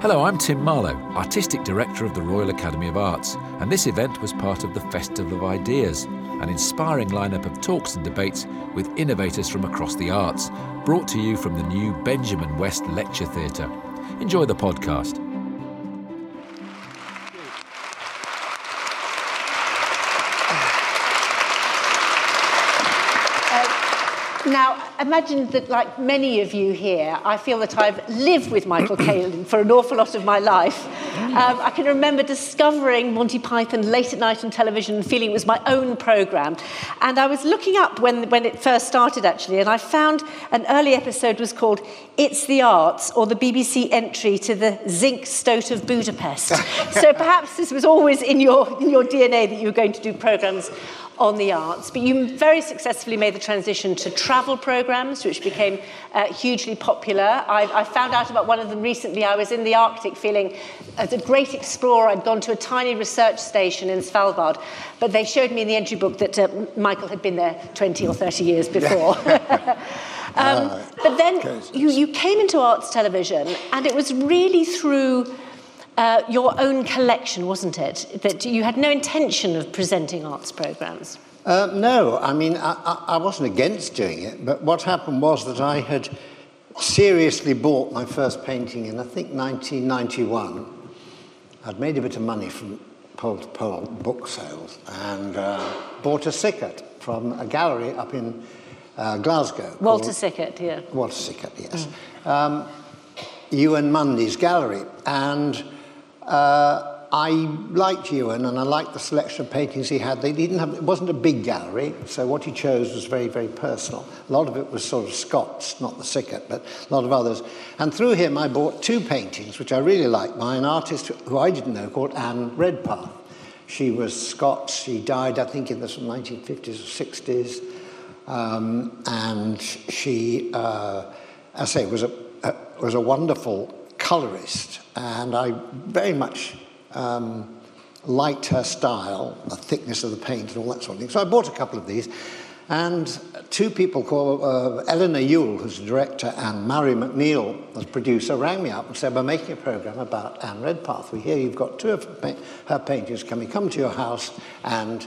Hello, I'm Tim Marlowe, Artistic Director of the Royal Academy of Arts, and this event was part of the Festival of Ideas, an inspiring lineup of talks and debates with innovators from across the arts, brought to you from the new Benjamin West Lecture Theatre. Enjoy the podcast. Imagine that, like many of you here, I feel that I've lived with Michael Caine for an awful lot of my life. Um, I can remember discovering Monty Python late at night on television and feeling it was my own programme. And I was looking up when, when it first started, actually, and I found an early episode was called It's the Arts, or the BBC entry to the Zinc Stoat of Budapest. so perhaps this was always in your, in your DNA that you were going to do programmes on the arts, but you very successfully made the transition to travel programs, which became uh, hugely popular. I, I found out about one of them recently. I was in the Arctic feeling as a great explorer. I'd gone to a tiny research station in Svalbard, but they showed me in the entry book that uh, Michael had been there 20 or 30 years before. um, uh, but then you, you came into arts television, and it was really through uh, your own collection, wasn't it? That you had no intention of presenting arts programs. Uh, no, I mean, I, I, wasn't against doing it, but what happened was that I had seriously bought my first painting in, I think, 1991. I'd made a bit of money from pole to pole book sales and uh, bought a Sickert from a gallery up in uh, Glasgow. Walter Sickert, yeah. Walter Sickert, yes. Mm. Um, Ewan Mundy's gallery. And uh, I liked Ewan and I liked the selection of paintings he had. They didn't have, it wasn't a big gallery, so what he chose was very, very personal. A lot of it was sort of Scots, not the Sickert, but a lot of others. And through him, I bought two paintings, which I really liked, by an artist who I didn't know called Anne Redpath. She was Scots. She died, I think, in the 1950s or 60s. Um, and she, uh, I say, was a, a, was a wonderful colorist and I very much um, liked her style, the thickness of the paint, and all that sort of thing. So I bought a couple of these, and two people called uh, Eleanor Yule, who's the director, and Mary McNeil, the producer, rang me up and said, We're making a program about Anne Redpath. We hear you've got two of her, paintings. We come to your house and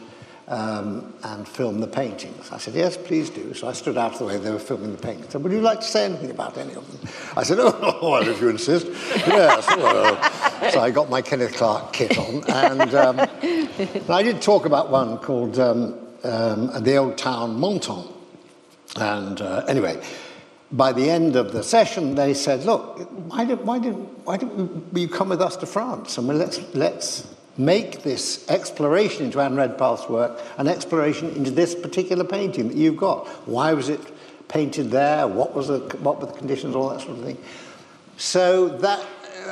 um, and film the paintings. I said, yes, please do. So I stood out of the way they were filming the paintings. I said, would you like to say anything about any of them? I said, oh, well, if you insist. yes. Well. So I got my Kenneth Clark kit on. And, um, and I did talk about one called um, um, The Old Town Menton. And uh, anyway, by the end of the session, they said, look, why, did, why, did, why didn't you come with us to France? And well, let's, let's make this exploration into Anne Redpath's work an exploration into this particular painting that you've got. Why was it painted there? What, was the, what were the conditions? All that sort of thing. So that,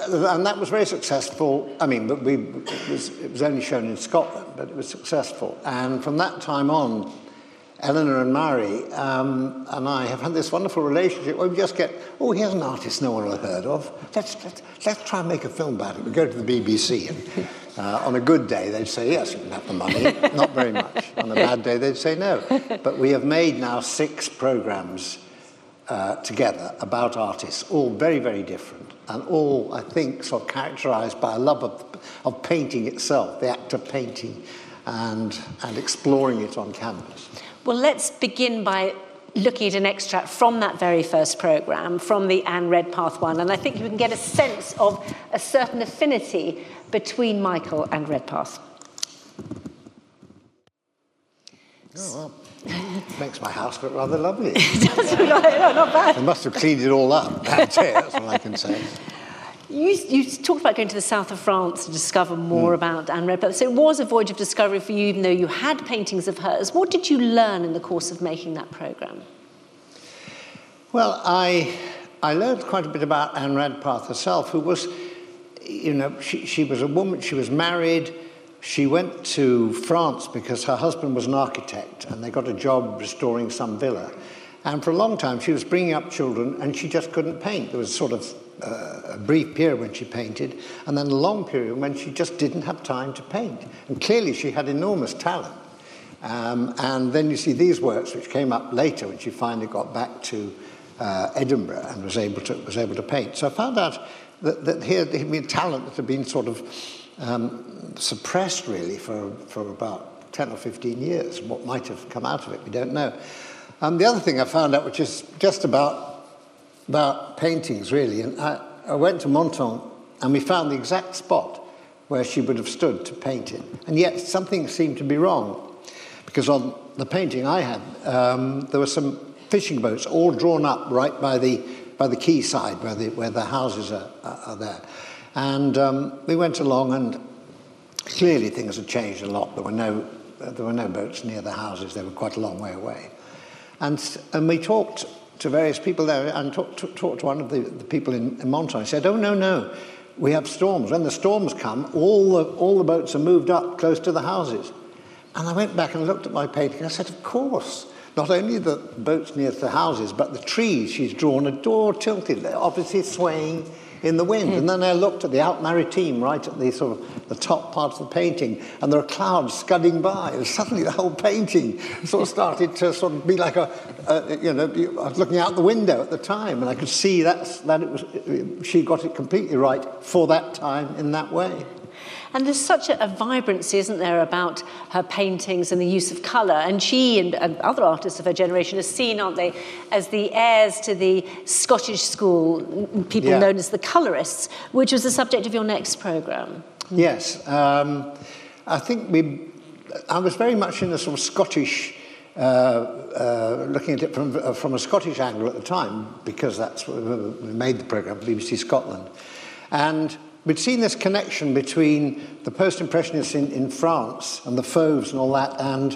and that was very successful. I mean, but we, it, was, it was only shown in Scotland, but it was successful. And from that time on, Eleanor and Mary um, and I have had this wonderful relationship where we just get, oh, here's an artist no one will heard of. Let's, let's, let's try and make a film about it. We go to the BBC and uh, on a good day they'd say, yes, you can have the money. Not very much. On a bad day they'd say no. But we have made now six programs uh, together about artists, all very, very different, and all, I think, sort of characterized by a love of, of painting itself, the act of painting, and, and exploring it on canvas. Well, let's begin by looking at an extract from that very first programme, from the Anne Redpath one, and I think you can get a sense of a certain affinity between Michael and Redpath. Oh, well, makes my house look rather lovely. it does, not bad. They must have cleaned it all up. That's it, that's what I can say. You, you talked about going to the south of France to discover more mm. about Anne Redpath. So it was a voyage of discovery for you, even though you had paintings of hers. What did you learn in the course of making that programme? Well, I, I learned quite a bit about Anne Redpath herself, who was, you know, she, she was a woman, she was married, she went to France because her husband was an architect and they got a job restoring some villa. And for a long time, she was bringing up children and she just couldn't paint. There was sort of a brief period when she painted, and then a long period when she just didn't have time to paint. And clearly, she had enormous talent. Um, and then you see these works, which came up later when she finally got back to uh, Edinburgh and was able to was able to paint. So I found out that, that here there had been talent that had been sort of um, suppressed really for, for about 10 or 15 years. What might have come out of it, we don't know. Um, the other thing I found out, which is just about, about paintings really, and I, I went to Menton and we found the exact spot where she would have stood to paint it. And yet something seemed to be wrong because on the painting I had, um, there were some fishing boats all drawn up right by the, by the quayside where the, where the houses are, are there. And um, we went along and clearly things had changed a lot. There were no, there were no boats near the houses. They were quite a long way away. And, and we talked to various people there and talked to, talked to one of the, the people in, in. He said, oh, no, no, we have storms. When the storms come, all the, all the boats are moved up close to the houses. And I went back and looked at my painting. I said, of course. Not only the boats near the houses, but the trees she's drawn a door tilted. Obviously swaying in the wind. Mm. And then I looked at the Alpes Maritimes right at the sort of the top part of the painting, and there are clouds scudding by. And suddenly the whole painting sort of started to sort of be like a, a you know, I was looking out the window at the time, and I could see that's, that it was, she got it completely right for that time in that way. And there's such a, a, vibrancy, isn't there, about her paintings and the use of colour. And she and, and, other artists of her generation are seen, aren't they, as the heirs to the Scottish school, people yeah. known as the colourists, which was the subject of your next programme. Yes. Um, I think we, I was very much in the sort of Scottish uh, uh, looking at it from, uh, from a Scottish angle at the time, because that's what we made the programme, BBC Scotland. And we'd seen this connection between the post-impressionists in, in France and the Fauves and all that and,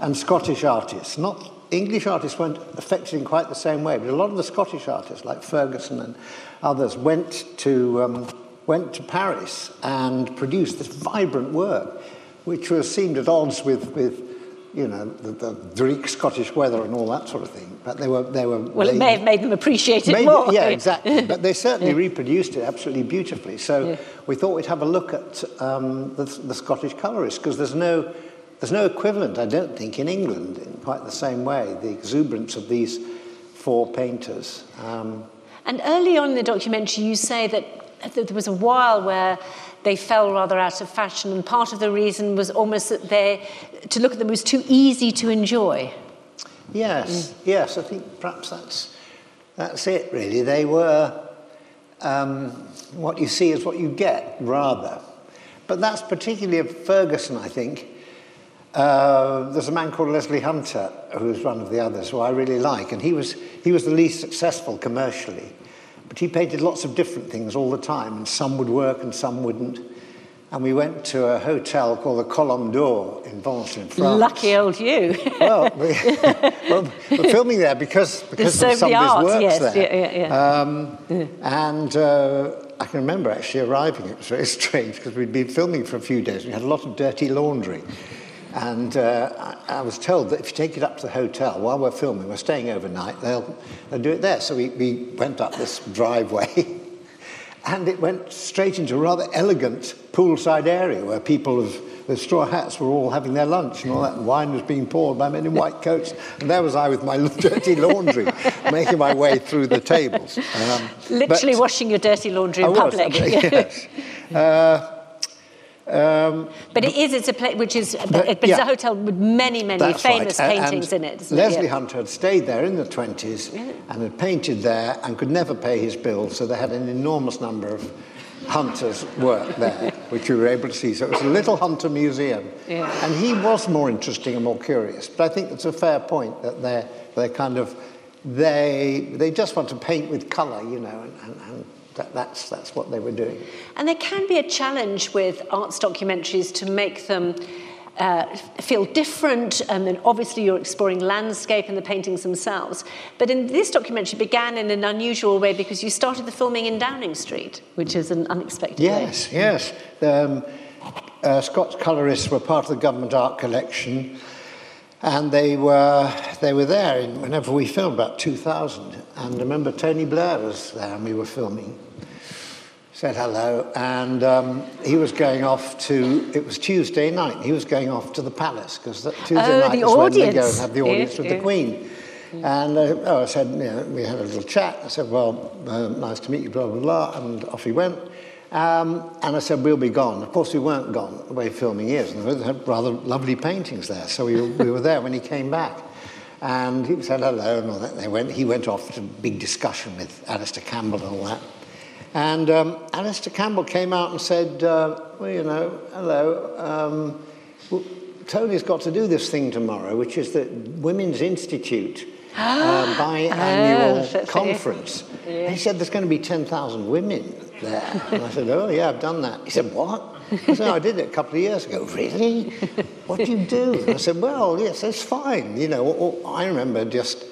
and Scottish artists. Not English artists weren't affected in quite the same way, but a lot of the Scottish artists, like Fergusson and others, went to, um, went to Paris and produced this vibrant work, which was seemed at odds with, with you know, the, the Scottish weather and all that sort of thing. But they were, they were. Well, they, it may have made them appreciate it more. yeah, exactly. but they certainly yeah. reproduced it absolutely beautifully. So yeah. we thought we'd have a look at um, the, the Scottish colourists because there's no, there's no equivalent, I don't think, in England in quite the same way. The exuberance of these four painters. Um, and early on in the documentary, you say that there was a while where they fell rather out of fashion, and part of the reason was almost that they, to look at them was too easy to enjoy. Yes, mm. yes, I think perhaps that's, that's it, really. They were, um, what you see is what you get, rather. But that's particularly of Fergusson, I think. Uh, there's a man called Leslie Hunter, who's one of the others, who I really like, and he was, he was the least successful commercially. But he painted lots of different things all the time, and some would work and some wouldn't. And we went to a hotel called the Colombe d'Or in Vence in France. Lucky old you. well, we, well, we're filming there because, because of somebody's art, works yes. there. Yeah, yeah, yeah. Um, yeah. And uh, I can remember actually arriving. It was very strange because we'd been filming for a few days. We had a lot of dirty laundry. And uh, I, I, was told that if you take it up to the hotel while we're filming, we're staying overnight, they'll, they'll do it there. So we, we went up this driveway and it went straight into a rather elegant poolside area where people of, with straw hats were all having their lunch and all that. And wine was being poured by men in white coats. And there was I with my dirty laundry, making my way through the tables. Um, Literally washing your dirty laundry in I public. Was, yes. uh, um, but it is, it's a place which is, but, but yeah, it's a hotel with many, many famous right. paintings and in it. Leslie it? Hunter had stayed there in the 20s and had painted there and could never pay his bills, so they had an enormous number of Hunter's work there, which we were able to see. So it was a little Hunter museum. Yeah. And he was more interesting and more curious. But I think it's a fair point that they're, they're kind of, they, they just want to paint with colour, you know, and, and, and that, that's, that's what they were doing. And there can be a challenge with arts documentaries to make them uh, feel different. Um, and obviously, you're exploring landscape and the paintings themselves. But in this documentary, began in an unusual way because you started the filming in Downing Street, which is an unexpected yes, way. Yes, yes. Um, uh, Scots colorists were part of the government art collection. And they were, they were there in, whenever we filmed, about 2000. And I remember Tony Blair was there and we were filming. Said hello. And um, he was going off to, it was Tuesday night, he was going off to the palace because Tuesday oh, night is audience. when they go and have the audience yeah, with yeah. the Queen. And uh, oh, I said, you know, we had a little chat. I said, well, uh, nice to meet you, blah, blah, blah. And off he went. Um, and I said, we'll be gone. Of course, we weren't gone the way filming is. And they had rather lovely paintings there. So we were, we were there when he came back. And he said hello and all that. They went, he went off to a big discussion with Alastair Campbell and all that. And um, Alastair Campbell came out and said, uh, well, you know, hello. Um, well, Tony's got to do this thing tomorrow, which is the Women's Institute uh, biannual Oh, conference. And he said, there's going to be 10,000 women there. And I said, oh, yeah, I've done that. He said, what? I said, I did it a couple of years ago. Really? What do you do? And I said, well, yes, it's fine. You know, I remember just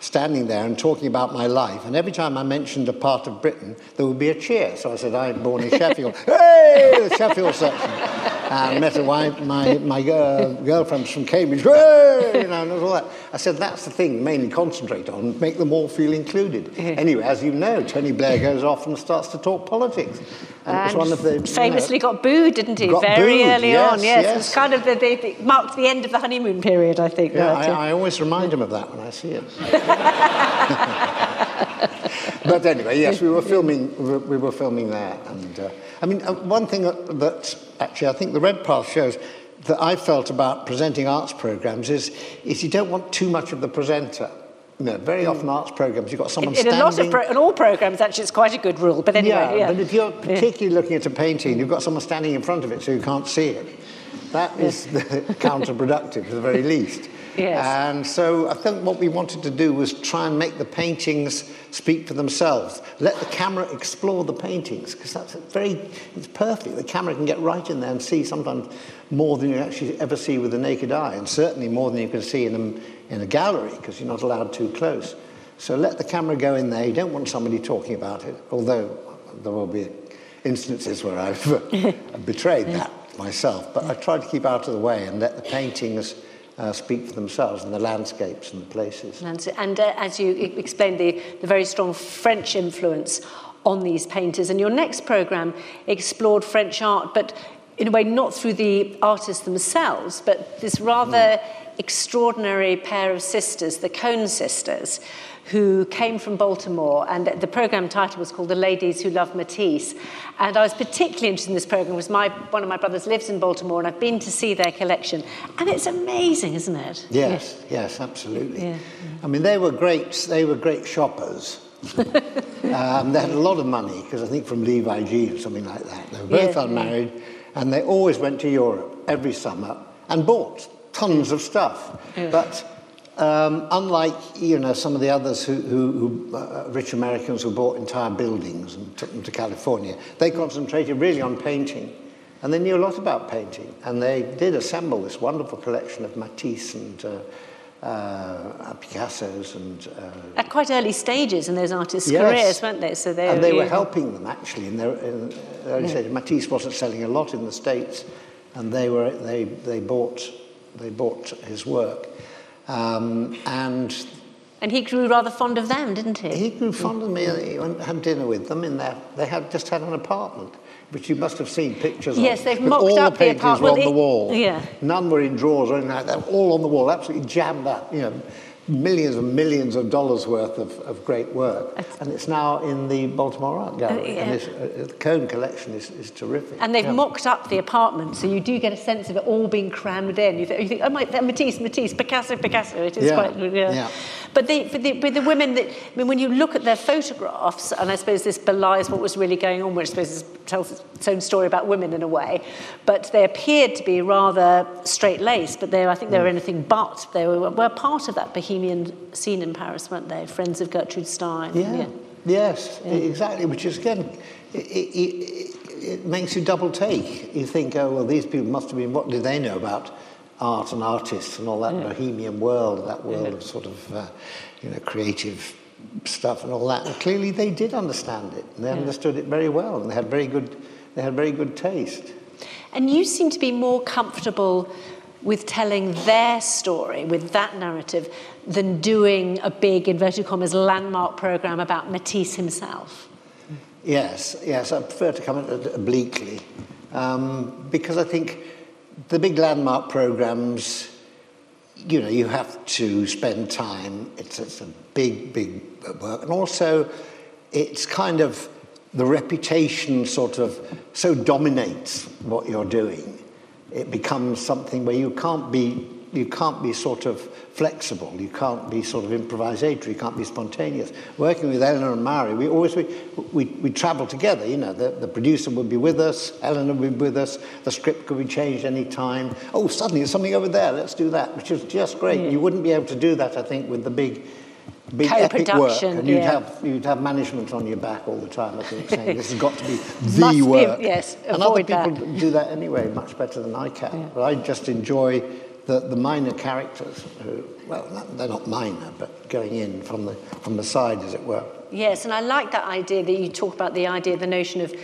standing there and talking about my life. And every time I mentioned a part of Britain, there would be a cheer. So I said, I'm born in Sheffield. hey, the Sheffield section. And met a wife, my, my uh, girlfriend's from Cambridge. You know, and all that. I said, that's the thing, mainly concentrate on, make them all feel included. Anyway, as you know, Tony Blair goes off and starts to talk politics. And, And one of the... you know, famously got booed, didn't he? Very booed, early yes, on, yes. It yes. was kind of the, marked the end of the honeymoon period, I think. Yeah. I, I always remind him of that when I see it. but anyway, yes, we were filming. we were- filming there, and uh, I mean, uh, one thing that, actually I think the Redpath shows that I felt about presenting arts programs is is you don't want too much of the presenter. You know, very often arts programs you've got someone in, in a lot of pro- in all programs, actually, it's quite a good rule. But anyway, yeah, yeah. but if you're particularly looking at a painting, you've got someone standing in front of it so you can't see it. That is counterproductive, at the very least. Yes. And so I think what we wanted to do was try and make the paintings speak for themselves. Let the camera explore the paintings, because that's very, it's perfect. The camera can get right in there and see sometimes more than you actually ever see with the naked eye, and certainly more than you can see in a, in a gallery, because you're not allowed too close. So let the camera go in there. You don't want somebody talking about it, although there will be instances where I've betrayed that myself. But I tried to keep out of the way and let the paintings uh, speak for themselves and the landscapes and the places. And, and uh, as you explained, the, the very strong French influence on these painters. And your next programme explored French art, but in a way not through the artists themselves, but this rather extraordinary pair of sisters, the Cone sisters, who came from Baltimore. And the programme title was called The Ladies Who Love Matisse. And I was particularly interested in this programme because my, one of my brothers lives in Baltimore and I've been to see their collection. And it's amazing, isn't it? Yes, yes, absolutely. Yeah. I mean, they were great. They were great shoppers. um, they had a lot of money because I think from Levi G or something like that. They were both Yeah, unmarried, and they always went to Europe every summer and bought tons of stuff. But um, unlike you know some of the others who, who, who uh, rich Americans who bought entire buildings and took them to California, they concentrated really on painting. And they knew a lot about painting, and they did assemble this wonderful collection of Matisse and uh, uh, Picasso's and uh, At quite early stages in those artists' Yes. careers, weren't they? So they, and they were helping them actually in their in early stages. Matisse wasn't selling a lot in the states, and they were they they bought they bought his work, um, and And he grew rather fond of them, didn't he? he grew fond of me. He went and had dinner with them in their. They had just had an apartment. Which you must have seen pictures Yes, of. they've mocked all up the the paintings apart- were on the wall. yeah. None were in drawers or anything like that. All on the wall, absolutely jammed up. You know, millions and millions of dollars worth of, of great work. And it's now in the Baltimore Art Gallery. yeah. And it's, uh, the Cone collection is, is terrific. And they've Yeah. mocked up the apartment, so you do get a sense of it all being crammed in. You, th- you think, oh my, Matisse, Matisse, Picasso, Picasso. It is Yeah, quite, yeah. yeah. But the, but the, but the women that, I mean, when you look at their photographs, and I suppose this belies what was really going on, which I suppose tells its own story about women in a way, but they appeared to be rather straight-laced, but they, I think they Mm. were anything but. They were, were part of that bohemian scene in Paris, weren't they? Friends of Gertrude Stein. Yeah. Yes, e- exactly. Which is again, it, it, it, it makes you double take. You think, oh well, these people must have been. What did they know about art and artists and all that bohemian world, that world of sort of, uh, you know, creative stuff and all that? And clearly, they did understand it. And they understood it very well, and they had very good. They had very good taste. And you seem to be more comfortable with telling their story, with that narrative, than doing a big, inverted commas, landmark program about Matisse himself. Yes, yes, I prefer to it obliquely um, because I think the big landmark programs, you know, you have to spend time. It's, it's a big, big work. And also, it's kind of the reputation sort of so dominates what you're doing. It becomes something where you can't be, you can't be sort of flexible. You can't be sort of improvisatory. You can't be spontaneous. Working with Eleanor and Mary, we always we, we, we travel together. You know, the, the producer would be with us, Eleanor would be with us. The script could be changed any time. Oh, suddenly there's something over there. Let's do that, which is just great. Yeah. You wouldn't be able to do that, I think, with the big big epic work, and you'd yeah. have you'd have management on your back all the time. I think saying this has got to be the work. Be, yes, and other people that. do that anyway, much better than I can. Yeah. But I just enjoy the, minor characters who, well, they're not minor, but going in from the, from the side, as it were. Yes, and I like that idea that you talk about the idea, the notion of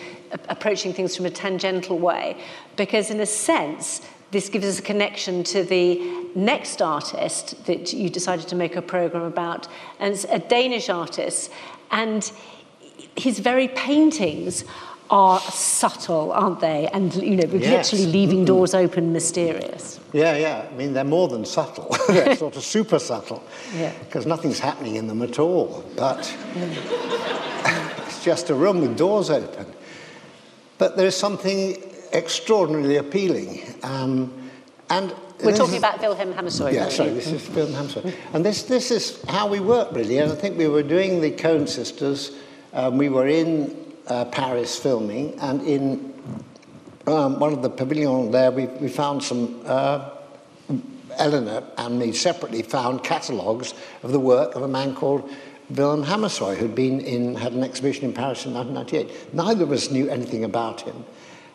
approaching things from a tangential way, because in a sense, this gives us a connection to the next artist that you decided to make a program about, and it's a Danish artist, and his very paintings are subtle, aren't they? And, you know, yes. literally leaving mm-hmm. doors open, mysterious. Yeah, yeah. I mean, they're more than subtle. they're sort of super subtle. Yeah. Because nothing's happening in them at all. But it's just a room with doors open. But there's something extraordinarily appealing. Um, and we're talking about Wilhelm Hammershøi. Yeah, sorry, this is Wilhelm Hammershøi. And this, this is how we work, really. And I think we were doing the Cone Sisters. Um, we were in uh, Paris filming, and in um, one of the pavilions there, we, we found some. Uh, Eleanor and me separately found catalogues of the work of a man called Wilhelm Hammershøi, who'd been in, had an exhibition in Paris in 1998. Neither of us knew anything about him.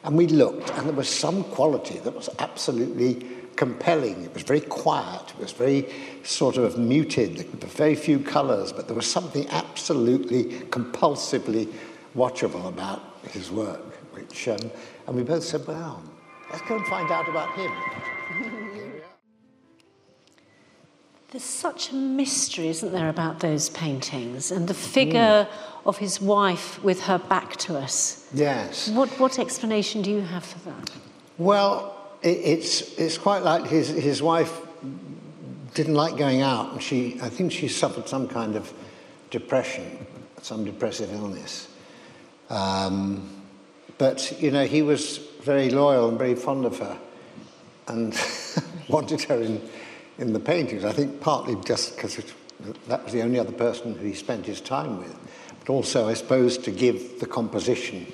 And we looked, and there was some quality that was absolutely compelling. It was very quiet, it was very sort of muted, very few colours, but there was something absolutely compulsively watchable about his work, which, um, and we both said, well, let's go and find out about him. There's such a mystery, isn't there, about those paintings and the figure mm. of his wife with her back to us. Yes. What, what explanation do you have for that? Well, it, it's, it's quite like his, his wife didn't like going out, and she, I think she suffered some kind of depression, some depressive illness. Um, but, you know, he was very loyal and very fond of her and wanted her in, in the paintings. I think partly just because that was the only other person who he spent his time with, but also, I suppose, to give the composition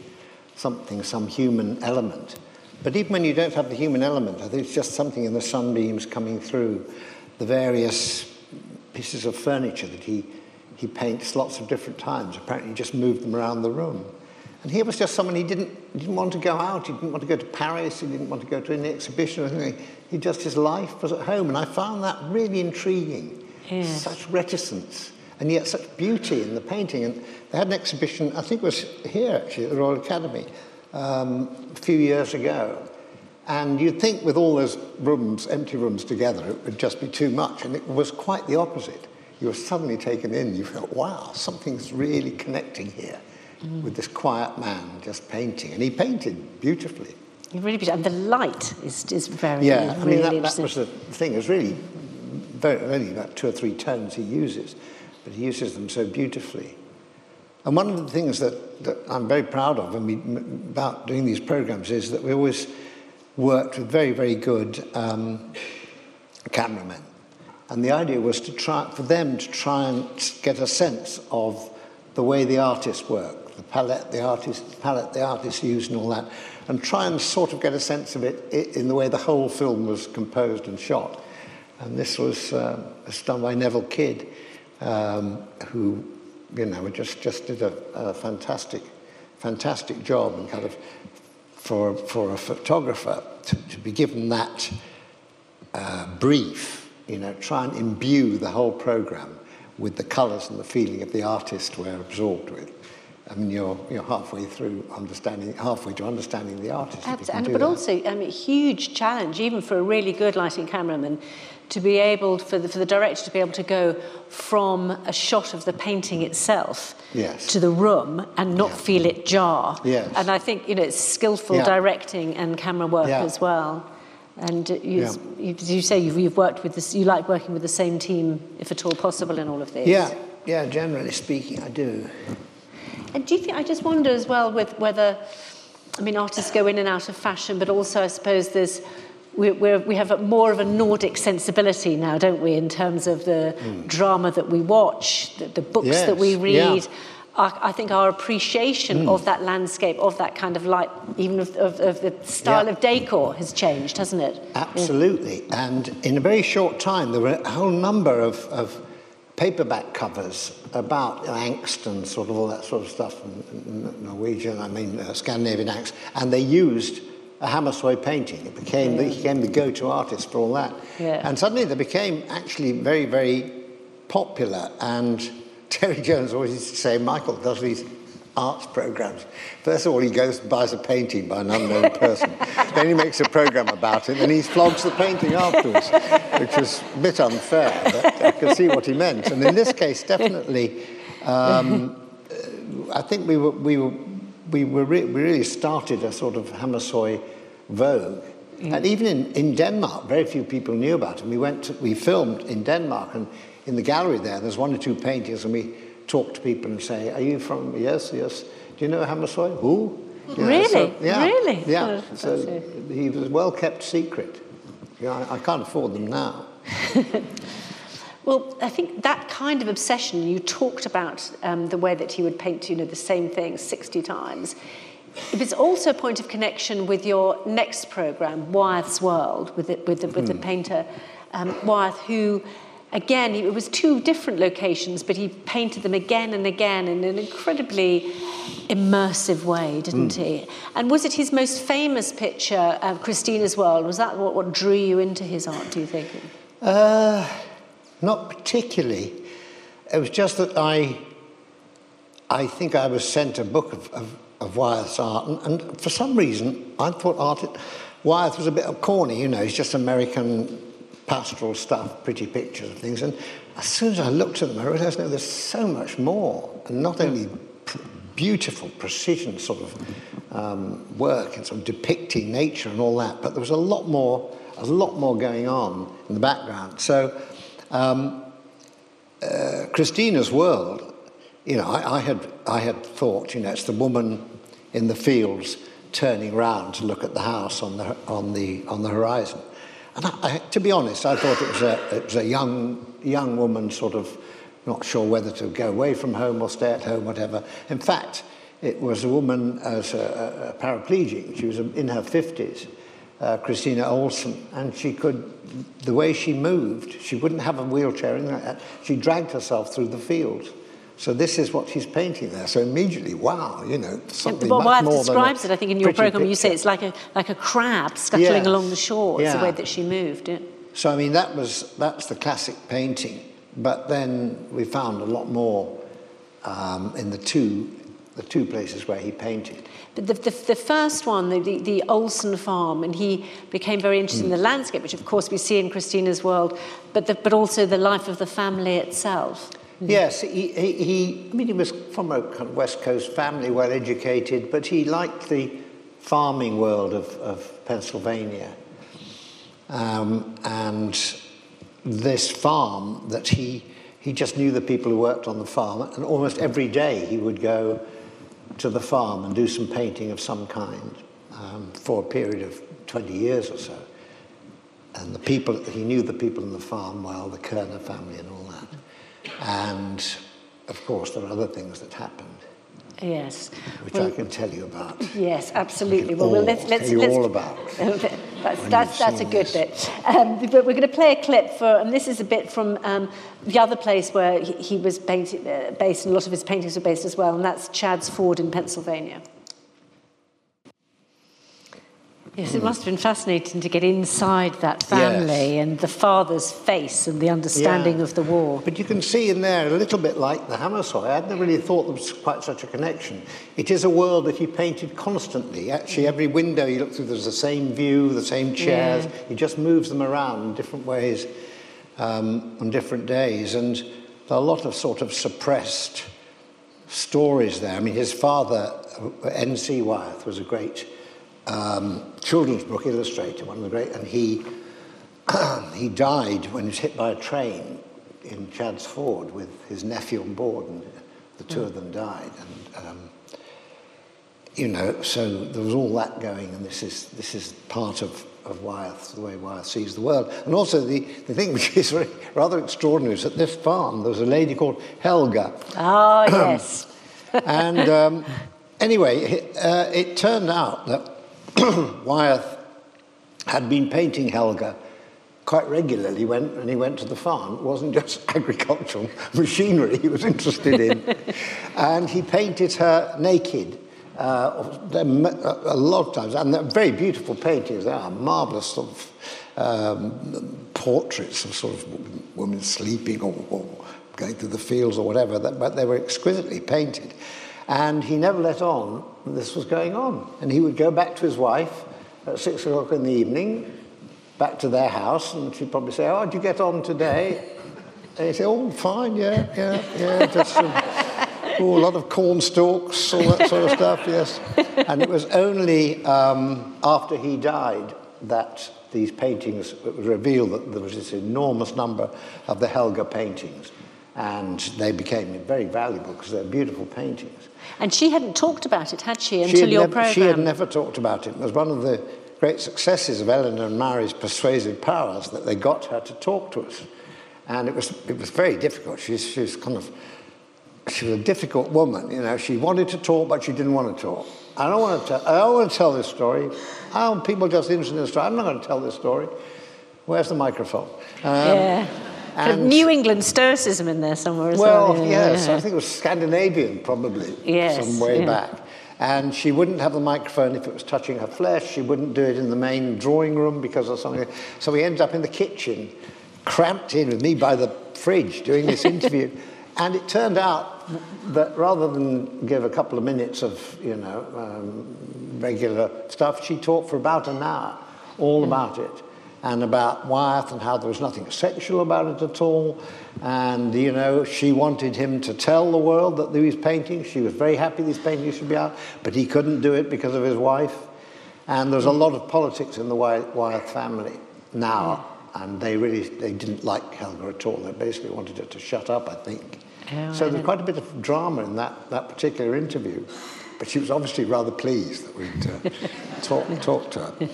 something, some human element. But even when you don't have the human element, I think it's just something in the sunbeams coming through, the various pieces of furniture that he, he paints lots of different times. Apparently, he just moved them around the room. And he was just someone he didn't, didn't want to go out, he didn't want to go to Paris, he didn't want to go to any exhibition or anything. He just, his life was at home. And I found that really intriguing. Yes. Such reticence and yet such beauty in the painting. And they had an exhibition, I think it was here actually, at the Royal Academy, um, a few years ago. And you'd think with all those rooms, empty rooms together, it would just be too much. And it was quite the opposite. You were suddenly taken in, you felt, wow, something's really connecting here mm. with this quiet man just painting. And he painted beautifully. Really beautiful. And the light is, is very, yeah, I mean, that, that was the thing. It was really very, only about two or three tones he uses, but he uses them so beautifully. And one of the things that, that I'm very proud of we, about doing these programs is that we always worked with very, very good um, cameramen. And the idea was to try, for them to try and get a sense of the way the artist work, the palette the artist, palette the artists used and all that, and try and sort of get a sense of it in the way the whole film was composed and shot. And this was, uh, done by Neville Kidd, um, who, you know, just, just did a, a fantastic, fantastic job and kind of for, for a photographer to, to be given that uh, brief, you know, try and imbue the whole program with the colours and the feeling of the artist we're absorbed with. I mean, you're, you're halfway through understanding, halfway to understanding the artist. Absolutely. but that. also, I mean, huge challenge, even for a really good lighting cameraman, to be able, for the, for the director to be able to go from a shot of the painting itself yes. to the room and not yeah. feel it jar. Yes. And I think, you know, it's skillful yeah. directing and camera work yeah. as well. And you, yeah. you, you say, you've, you've worked with this, you like working with the same team, if at all possible, in all of this. Yeah, yeah, generally speaking, I do. And do you think, I just wonder as well with whether, I mean, artists go in and out of fashion, but also I suppose there's, we, we have a, more of a Nordic sensibility now, don't we, in terms of the mm. drama that we watch, the, the books yes, that we read. Yeah I think our appreciation mm. of that landscape, of that kind of light, even of, of, of the style yeah. of decor has changed, hasn't it? Absolutely. Yeah. And in a very short time, there were a whole number of, of paperback covers about angst and sort of all that sort of stuff, Norwegian, I mean, uh, Scandinavian angst, and they used a Hammershøi painting. It became, yeah. became the go-to artist for all that. Yeah. And suddenly they became actually very, very popular and Terry Jones always used to say, Michael does these arts programs. First of all, he goes and buys a painting by an unknown person. then he makes a program about it, and he flogs the painting afterwards, which was a bit unfair, but I could see what he meant. And in this case, definitely, um, I think we were, we were, we, were re- we really started a sort of Hammershøi vogue. Mm. And even in, in Denmark, very few people knew about it. We went, to, we filmed in Denmark, and in the gallery there, there's one or two paintings, and we talk to people and say, Are you from? Yes, yes. Do you know Hammershøi? Who? You know, really? So, yeah, really? Yeah. Oh, so he was a well kept secret. You know, I, I can't afford them now. Well, I think that kind of obsession, you talked about um, the way that he would paint, you know, the same thing 60 times. It was also a point of connection with your next programme, Wyeth's World, with, it, with, the, with the hmm. painter um, Wyeth, who again, it was two different locations, but he painted them again and again in an incredibly immersive way, didn't mm. he? And was it his most famous picture, uh, Christina's World? Was that what, what drew you into his art, do you think? Uh, not particularly. It was just that I, I think I was sent a book of, of, of Wyeth's art, and, and, for some reason I thought art, Wyeth was a bit corny, you know, he's just American pastoral stuff, pretty pictures of things. And as soon as I looked at them, I realized, no, there's so much more. And not only beautiful precision sort of um, work and sort of depicting nature and all that, but there was a lot more, a lot more going on in the background. So um, uh, Christina's world, you know, I, I, had, I had thought, you know, it's the woman in the fields turning round to look at the house on the, on the, on the horizon. And I, I, to be honest, I thought it was a, it was a young, young woman sort of not sure whether to go away from home or stay at home, whatever. In fact, it was a woman as a, a paraplegic. She was in her 50s, uh, Christina Olson, and she could, the way she moved, she wouldn't have a wheelchair. That. She dragged herself through the fields. So this is what he's painting there. So immediately, wow, you know, something well, much more describes it. I think in your program picture. you say it's like a like a crab scuttling yes. along the shore. It's yeah. the way that she moved. Yeah. So I mean, that was that's the classic painting. But then we found a lot more um, in the two the two places where he painted. But the, the, the first one, the, the, the, Olson farm, and he became very interested mm. in the landscape, which of course we see in Christina's world, but, the, but also the life of the family itself. Mm-hmm. Yes, he, he, he, I mean, he was from a kind of West Coast family, well educated, but he liked the farming world of, of Pennsylvania. Um, and this farm that he, he just knew the people who worked on the farm, and almost every day he would go to the farm and do some painting of some kind um, for a period of 20 years or so. And the people, he knew the people in the farm well, the Kuerner family and all. And of course, there are other things that happened. Yes. Which well, I can tell you about. Yes, absolutely. Well, well, let's let's, tell you let's, all about. that's that's, that's a good this. bit. Um, but we're going to play a clip for, and this is a bit from um, the other place where he, he was painted, uh, based, and a lot of his paintings were based as well, and that's Chadds Ford in Pennsylvania. Yes, it must have been fascinating to get inside that family yes. and the father's face and the understanding yeah. of the war. But you can see in there a little bit like the Hammershøi. I'd never really thought there was quite such a connection. It is a world that he painted constantly. Actually, every window you look through, there's the same view, the same chairs. Yeah. He just moves them around in different ways um, on different days. And there are a lot of sort of suppressed stories there. I mean, his father, N.C. Wyeth, was a great um, children's book illustrator, one of the great, and he, he died when he was hit by a train in Chadds Ford with his nephew on board, and the two of them died. And, um, you know, so there was all that going, and this is, this is part of, of Wyeth, the way Wyeth sees the world. And also, the, the thing which is very, rather extraordinary is at this farm there was a lady called Helga. Oh, yes. and um, anyway, it, uh, it turned out that Wyeth had been painting Helga quite regularly when, when he went to the farm. It wasn't just agricultural machinery he was interested in. and he painted her naked. Uh, a lot of times, and they're very beautiful paintings. They are marvelous sort of um, portraits of sort of women sleeping or, or, going through the fields or whatever, but they were exquisitely painted. And he never let on that this was going on. And he would go back to his wife at six o'clock in the evening, back to their house, and she'd probably say, Oh, did you get on today? And he'd say, Oh, fine, yeah, yeah, yeah. Just oh, a lot of corn stalks, all that sort of stuff, yes. And it was only um, after he died that these paintings, revealed that there was this enormous number of the Helga paintings. And they became very valuable because they're beautiful paintings. And she hadn't talked about it, had she, until she your never, programme? She had never talked about it. It was one of the great successes of Eleanor and Mary's persuasive powers that they got her to talk to us. And it was, it was very difficult. She, she was kind of, she was a difficult woman. You know, she wanted to talk, but she didn't want to talk. I don't want to tell, I don't want to tell this story. I want people just interested in the story. I'm not going to tell this story. Where's the microphone? Um, yeah. And New England stoicism in there somewhere as well. Well, yeah, yes, yeah. I think it was Scandinavian probably, yes, some way yeah. back. And she wouldn't have the microphone if it was touching her flesh. She wouldn't do it in the main drawing room because of something. So we ended up in the kitchen, cramped in with me by the fridge doing this interview. and it turned out that rather than give a couple of minutes of, you know, um, regular stuff, she talked for about an hour, all about it and about Wyeth and how there was nothing sexual about it at all. And, you know, she wanted him to tell the world that these paintings, she was very happy these paintings should be out, but he couldn't do it because of his wife. And there's a lot of politics in the Wyeth family now, and they really they didn't like Helga at all. They basically wanted her to shut up, I think. Oh, so there's quite a bit of drama in that, that particular interview. But she was obviously rather pleased that we'd uh, talk, talked to her.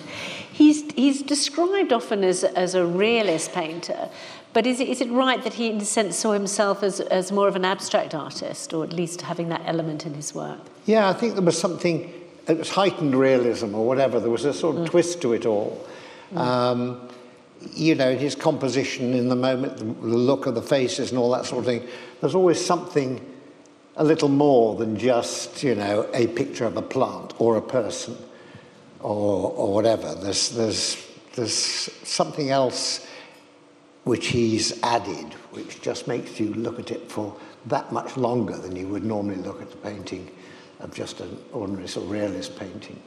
He's, he's described often as, as a realist painter, but is it, is it right that he, in a sense, saw himself as, as more of an abstract artist, or at least having that element in his work? Yeah, I think there was something, it was heightened realism or whatever, there was a sort of mm. twist to it all. Mm. Um, you know, his composition in the moment, the look of the faces and all that sort of thing, there's always something a little more than just, you know, a picture of a plant or a person or, or whatever. There's, there's, there's something else which he's added, which just makes you look at it for that much longer than you would normally look at the painting of just an ordinary sort of realist painting.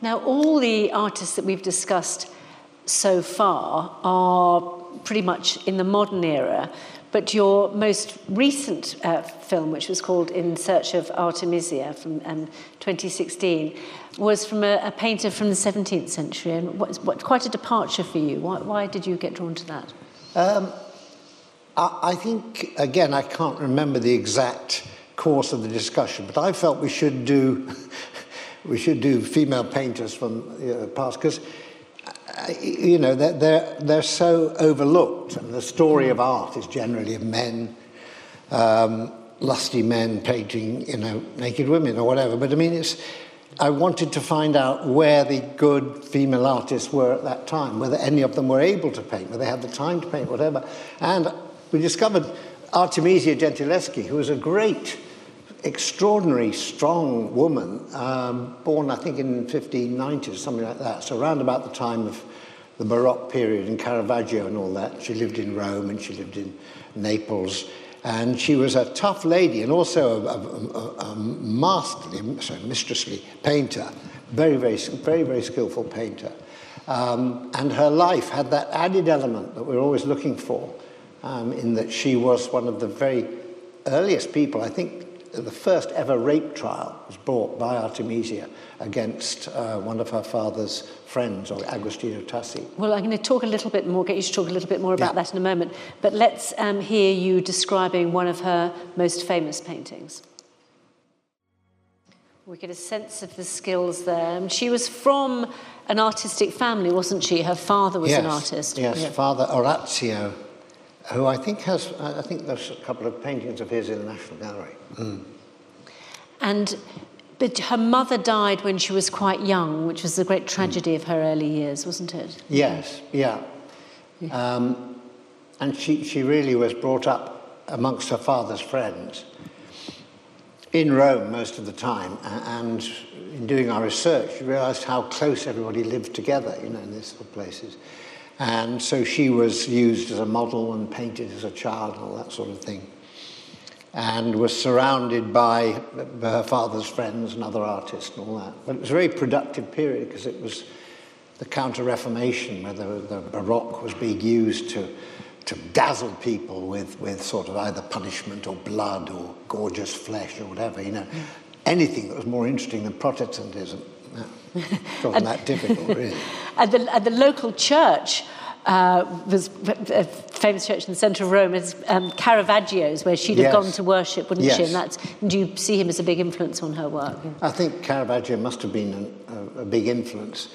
Now, all the artists that we've discussed so far are pretty much in the modern era, but your most recent uh, film, which was called In Search of Artemisia from um, 2016, was from a, a, painter from the 17th century, and what, what, quite a departure for you. Why, why did you get drawn to that? Um, I, I think, again, I can't remember the exact course of the discussion, but I felt we should do, we should do female painters from the past, because you know, they're, they're, they're so overlooked. And the story of art is generally of men, um, lusty men painting, you know, naked women or whatever. But I mean, it's, I wanted to find out where the good female artists were at that time, whether any of them were able to paint, whether they had the time to paint, whatever. And we discovered Artemisia Gentileschi, who was a great extraordinary, strong woman, um, born, I think, in 1590 or something like that, so around about the time of the Baroque period and Caravaggio and all that. She lived in Rome and she lived in Naples. And she was a tough lady and also a, a, a, masterly, sorry, mistressly painter, very, very, very, very skillful painter. Um, and her life had that added element that we're always looking for, um, in that she was one of the very earliest people, I think the first ever rape trial was brought by Artemisia against uh, one of her father's friends, or Agostino Tassi. Well, I'm going to talk a little bit more, get you to talk a little bit more about Yeah. that in a moment. But let's um, hear you describing one of her most famous paintings. We get a sense of the skills there. And she was from an artistic family, wasn't she? Her father was yes, an artist. Yes, Yeah. Father Orazio, who I think has, I think there's a couple of paintings of his in the National Gallery. And but her mother died when she was quite young, which was the great tragedy of her early years, wasn't it? Yes, yeah. Um, and she, she really was brought up amongst her father's friends in Rome most of the time. And in doing our research, we realized how close everybody lived together, you know, in these sort of places. And so she was used as a model and painted as a child and all that sort of thing. And was surrounded by her father's friends and other artists and all that. But it was a very productive period because it was the Counter Reformation, where the, the Baroque was being used to, to dazzle people with, with sort of either punishment or blood or gorgeous flesh or whatever, you know. Mm. Anything that was more interesting than Protestantism. Wasn't that difficult, really. At the, at the local church, uh, was a famous church in the centre of Rome, is um, Caravaggio's, where she'd have gone to worship, wouldn't she? And that's, do you see him as a big influence on her work? I think Caravaggio must have been an, a, a big influence.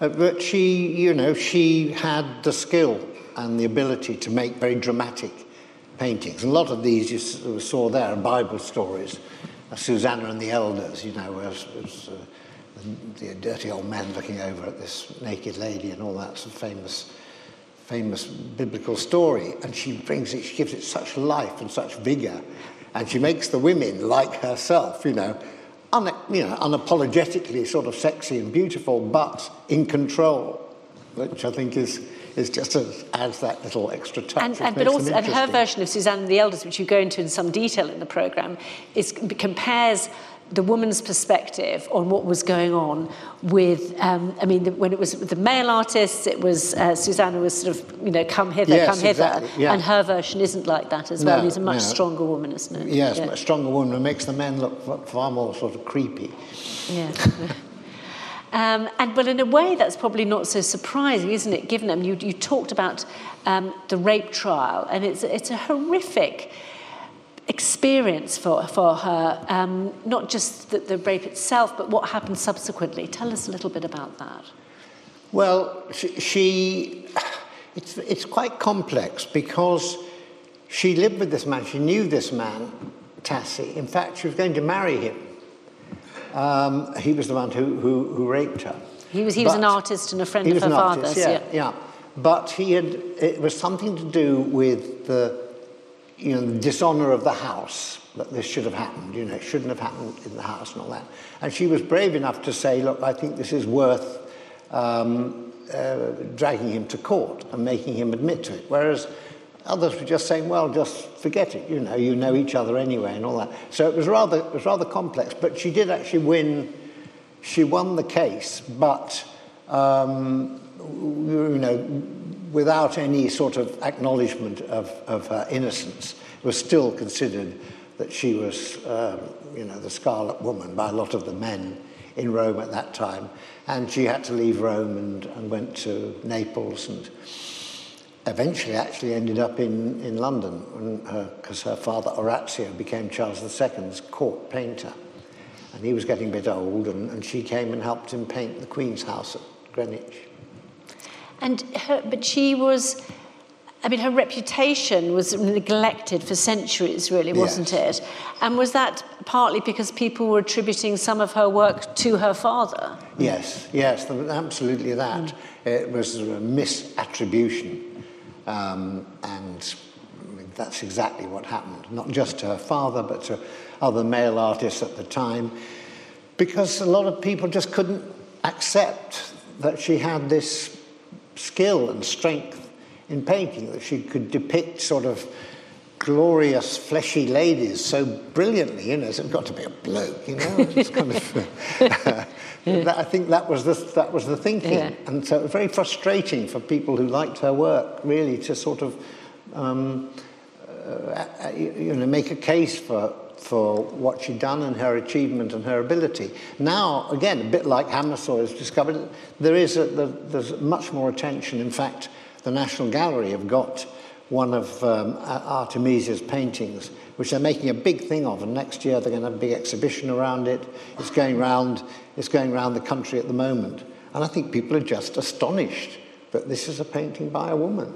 Uh, but she, you know, she had the skill and the ability to make very dramatic paintings. A lot of these you saw there are Bible stories. Uh, Susanna and the Elders, you know, was, was the, dirty old man looking over at this naked lady and all that sort of famous, famous biblical story. And she brings it, she gives it such life and such vigour. And she makes the women like herself, you know, un, you know, unapologetically sort of sexy and beautiful, but in control, which I think is, is just a, adds that little extra touch. And, and, but also, and her version of Susanna and the Elders, which you go into in some detail in the programme, is compares the woman's perspective on what was going on with, um, I mean, the, when it was the male artists, it was uh, Susanna was sort of, you know, come hither, Yes, come hither, yeah. and her version isn't like that as well. No, She's a much no. stronger woman, isn't it? Yes, yeah. stronger woman who makes the men look far more sort of creepy. Yeah. Um, and well, in a way, that's probably not so surprising, isn't it? Given them, you, you talked about um, the rape trial, and it's it's a horrific experience for for her. Um, not just the, the rape itself, but what happened subsequently. Tell us a little bit about that. Well, she, she it's, it's quite complex because she lived with this man, she knew this man, Tassi. In fact, she was going to marry him. Um, he was the one who, who, who raped her. He was he was an artist and a friend of her father's. artist, yeah, yeah. But he had, it was something to do with the, you know, the dishonour of the house, that this should have happened, you know, it shouldn't have happened in the house and all that. And she was brave enough to say, look, I think this is worth um, uh, dragging him to court and making him admit to it. Whereas others were just saying, well, just forget it, you know, you know each other anyway and all that. So it was rather, it was rather complex, but she did actually win she won the case, but um, you know, without any sort of acknowledgement of, of her innocence, was still considered that she was, um, you know, the Scarlet Woman by a lot of the men in Rome at that time, and she had to leave Rome and, and went to Naples and eventually actually ended up in, in London because her, father Orazio became Charles II's court painter. And he was getting a bit old, and, and she came and helped him paint the Queen's house at Greenwich. And her, but she was, I mean, her reputation was neglected for centuries, really, wasn't Yes. it? And was that partly because people were attributing some of her work to her father? Yes, yes, absolutely that. It was a misattribution, um, and that's exactly what happened. Not just to her father, but to other male artists at the time, because a lot of people just couldn't accept that she had this skill and strength in painting, that she could depict sort of glorious, fleshy ladies so brilliantly, you know, so it's got to be a bloke, you know, it's kind of, that, I think that was the, that was the thinking. Yeah. And so it was very frustrating for people who liked her work, really, to sort of, um, uh, you know, make a case for, for what she'd done and her achievement and her ability. Now, again, a bit like Hammershøi has discovered, there is a, there's much more attention. In fact, the National Gallery have got one of um, Artemisia's paintings, which they're making a big thing of, and next year they're going to have a big exhibition around it. It's going around, it's going around the country at the moment. And I think people are just astonished that this is a painting by a woman.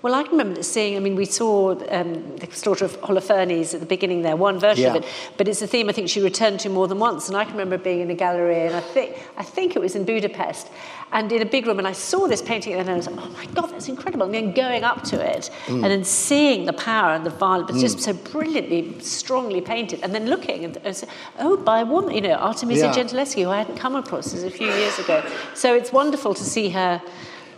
Well, I can remember seeing, I mean, we saw um, the slaughter of Holofernes at the beginning there, one version yeah. of it, but it's a theme I think she returned to more than once. And I can remember being in a gallery, and I think, I think it was in Budapest, and in a big room, and I saw this painting, and I was like, oh my God, that's incredible. And then going up to it, mm. and then seeing the power and the violence, but mm. just so brilliantly, strongly painted, and then looking and, and say, oh, by a woman, you know, Artemisia yeah. Gentileschi, who I hadn't come across this a few years ago. So it's wonderful to see her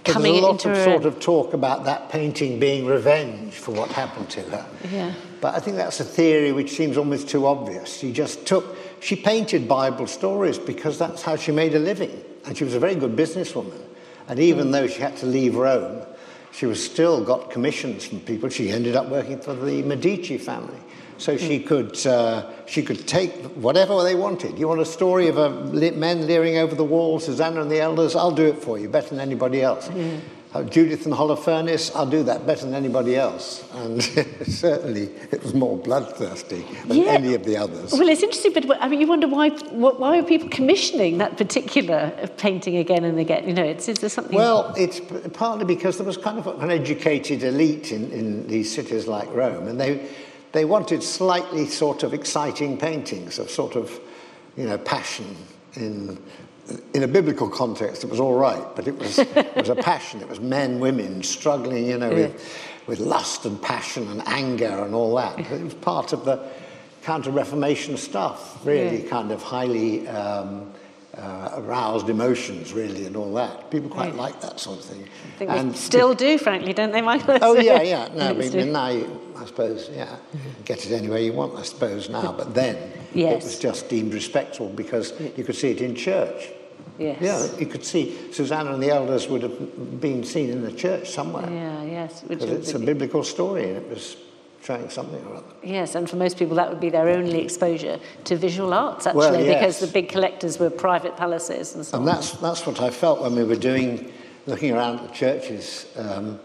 coming There's a lot of sort of talk about that painting being revenge for what happened to her. Yeah. But I think that's a theory which seems almost too obvious. She just took, she painted Bible stories because that's how she made a living. And she was a very good businesswoman. And even mm. though she had to leave Rome, she was still got commissions from people. She ended up working for the Medici family. So she could, uh, she could take whatever they wanted. You want a story of a men leering over the wall, Susanna and the elders? I'll do it for you better than anybody else. Mm. Uh, Judith and Holofernes, I'll do that better than anybody else. And certainly it was more bloodthirsty than yeah. any of the others. Well, it's interesting, but I mean, you wonder why, why are people commissioning that particular painting again and again? You know, it's, is there something... Well, it's partly because there was kind of an educated elite in, in these cities like Rome, and they they wanted slightly sort of exciting paintings of sort of, you know, passion in in a biblical context, it was all right, but it was, it was a passion. It was men, women struggling, you know, with, with lust and passion and anger and all that. It was part of the Counter Reformation stuff, really, yeah. kind of highly um, uh, aroused emotions, really, and all that. People quite yeah. like that sort of thing. I think and still do, frankly, don't they, Michael? Oh, yeah, yeah. No, I mean, now you, I suppose, yeah, get it any way you want, I suppose, now. But then yes. it was just deemed respectable because you could see it in church. Yes. Yeah, you could see Susanna and the elders would have been seen in the church somewhere. Yeah, yes. Because it's a biblical story and it was showing something or other. Yes, and for most people that would be their only exposure to visual arts, actually, well, yes. because the big collectors were private palaces and so and on. And that's, that's what I felt when we were doing, looking around the churches. Um,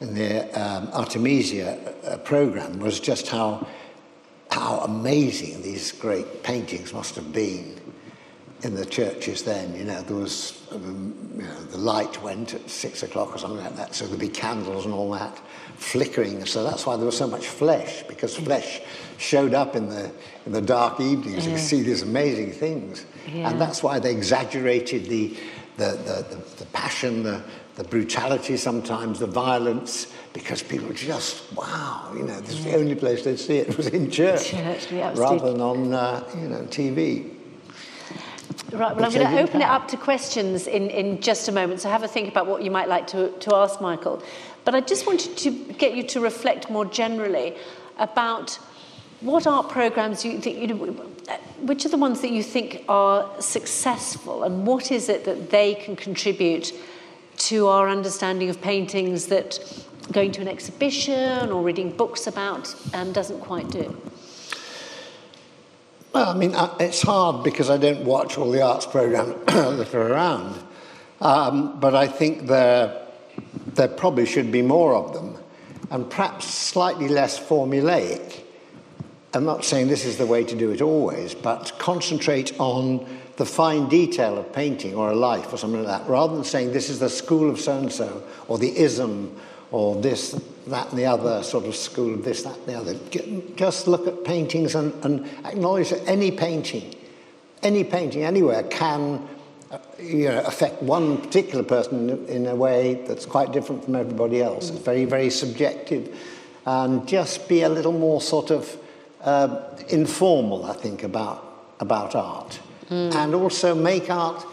in the um, Artemisia uh, program was just how, how amazing these great paintings must have been in the churches then. You know, there was, um, you know, the light went at six o'clock or something like that, so there'd be candles and all that flickering. So that's why there was so much flesh, because flesh showed up in the, in the dark evenings. Yeah. You could see these amazing things. Yeah. And that's why they exaggerated the, the, the, the, the passion, the, the brutality sometimes, the violence, because people just, wow, you know, this is the only place they'd see it was in church, church yeah, rather than on, uh, you know, TV. Right, well, I'm going to open it up to questions in, in just a moment, so have a think about what you might like to, to ask Michael. But I just wanted to get you to reflect more generally about what art programs you think, you know, which are the ones that you think are successful, and what is it that they can contribute to our understanding of paintings that going to an exhibition or reading books about um, doesn't quite do? Well, I mean, it's hard because I don't watch all the arts programs that are around. Um, but I think there, there probably should be more of them, and perhaps slightly less formulaic. I'm not saying this is the way to do it always, but concentrate on the fine detail of painting or a life or something like that, rather than saying this is the school of so and so or the ism or this, that, and the other sort of school of this, that, and the other. Just look at paintings and, and acknowledge that any painting, any painting anywhere can uh, you know, affect one particular person in, in a way that's quite different from everybody else. It's very, very subjective. And just be a little more sort of uh, informal, I think, about, about art mm. and also make art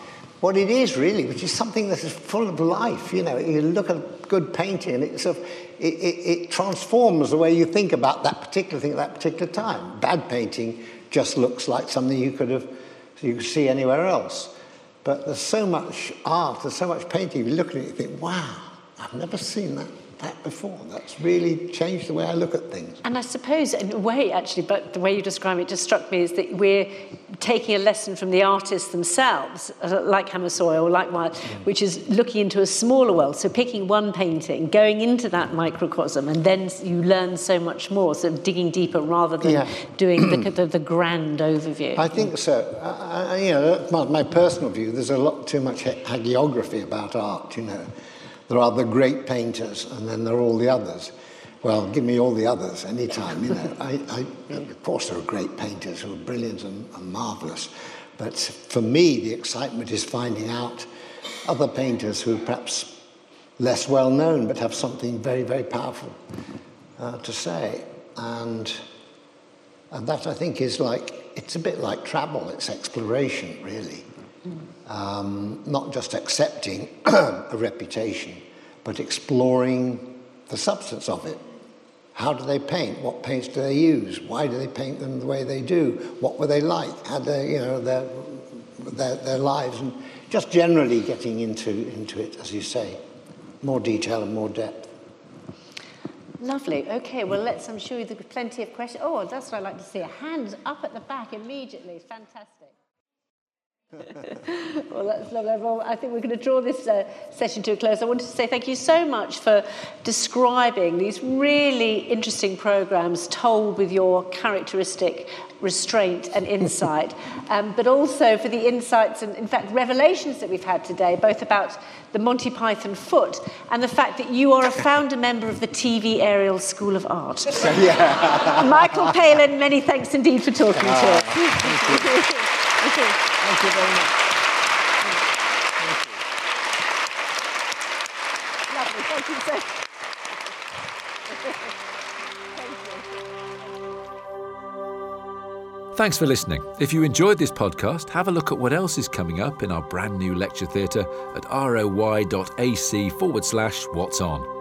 what it is really, which is something that is full of life. You know, you look at a good painting and it sort of, it, it, it transforms the way you think about that particular thing at that particular time. Bad painting just looks like something you could have, you could see anywhere else. But there's so much art, there's so much painting. You look at it, you think, wow, I've never seen that that before. That's really changed the way I look at things. And I suppose, in a way, actually, but the way you describe it just struck me is that we're taking a lesson from the artists themselves, uh, like Hammershøi or like Wyeth, which is looking into a smaller world. So picking one painting, going into that microcosm, and then you learn so much more, so digging deeper rather than yeah. doing the, the, the, grand overview. I think so. I, you know, my, my personal view, there's a lot too much hagiography about art, you know. There are the great painters, and then there are all the others. Well, give me all the others anytime, you know. I, I, of course, there are great painters who are brilliant and, and marvellous, but for me, the excitement is finding out other painters who are perhaps less well known but have something very, very powerful uh, to say. And, and that, I think, is like, it's a bit like travel, it's exploration, really. Um, not just accepting a reputation, but exploring the substance of it. How do they paint? What paints do they use? Why do they paint them the way they do? What were they like? Had they, you know, their, their, their lives? And just generally getting into, into it, as you say, more detail and more depth. Lovely. Okay, well, let's, I'm sure there'll plenty of questions. Oh, that's what I like to see. Hands up at the back immediately. Fantastic. Well, that's lovely. Well, I think we're going to draw this uh, session to a close. I wanted to say thank you so much for describing these really interesting programs told with your characteristic restraint and insight, um, but also for the insights and, in fact, revelations that we've had today, both about the Monty Python foot and the fact that you are a founder member of the TV Aerial School of Art. Michael Palin, many thanks indeed for talking to us. Thank you. Very much. Thank you. Lovely. Thank you so Thanks for listening. If you enjoyed this podcast, have a look at what else is coming up in our brand new lecture theatre at roy.ac forward slash what's on.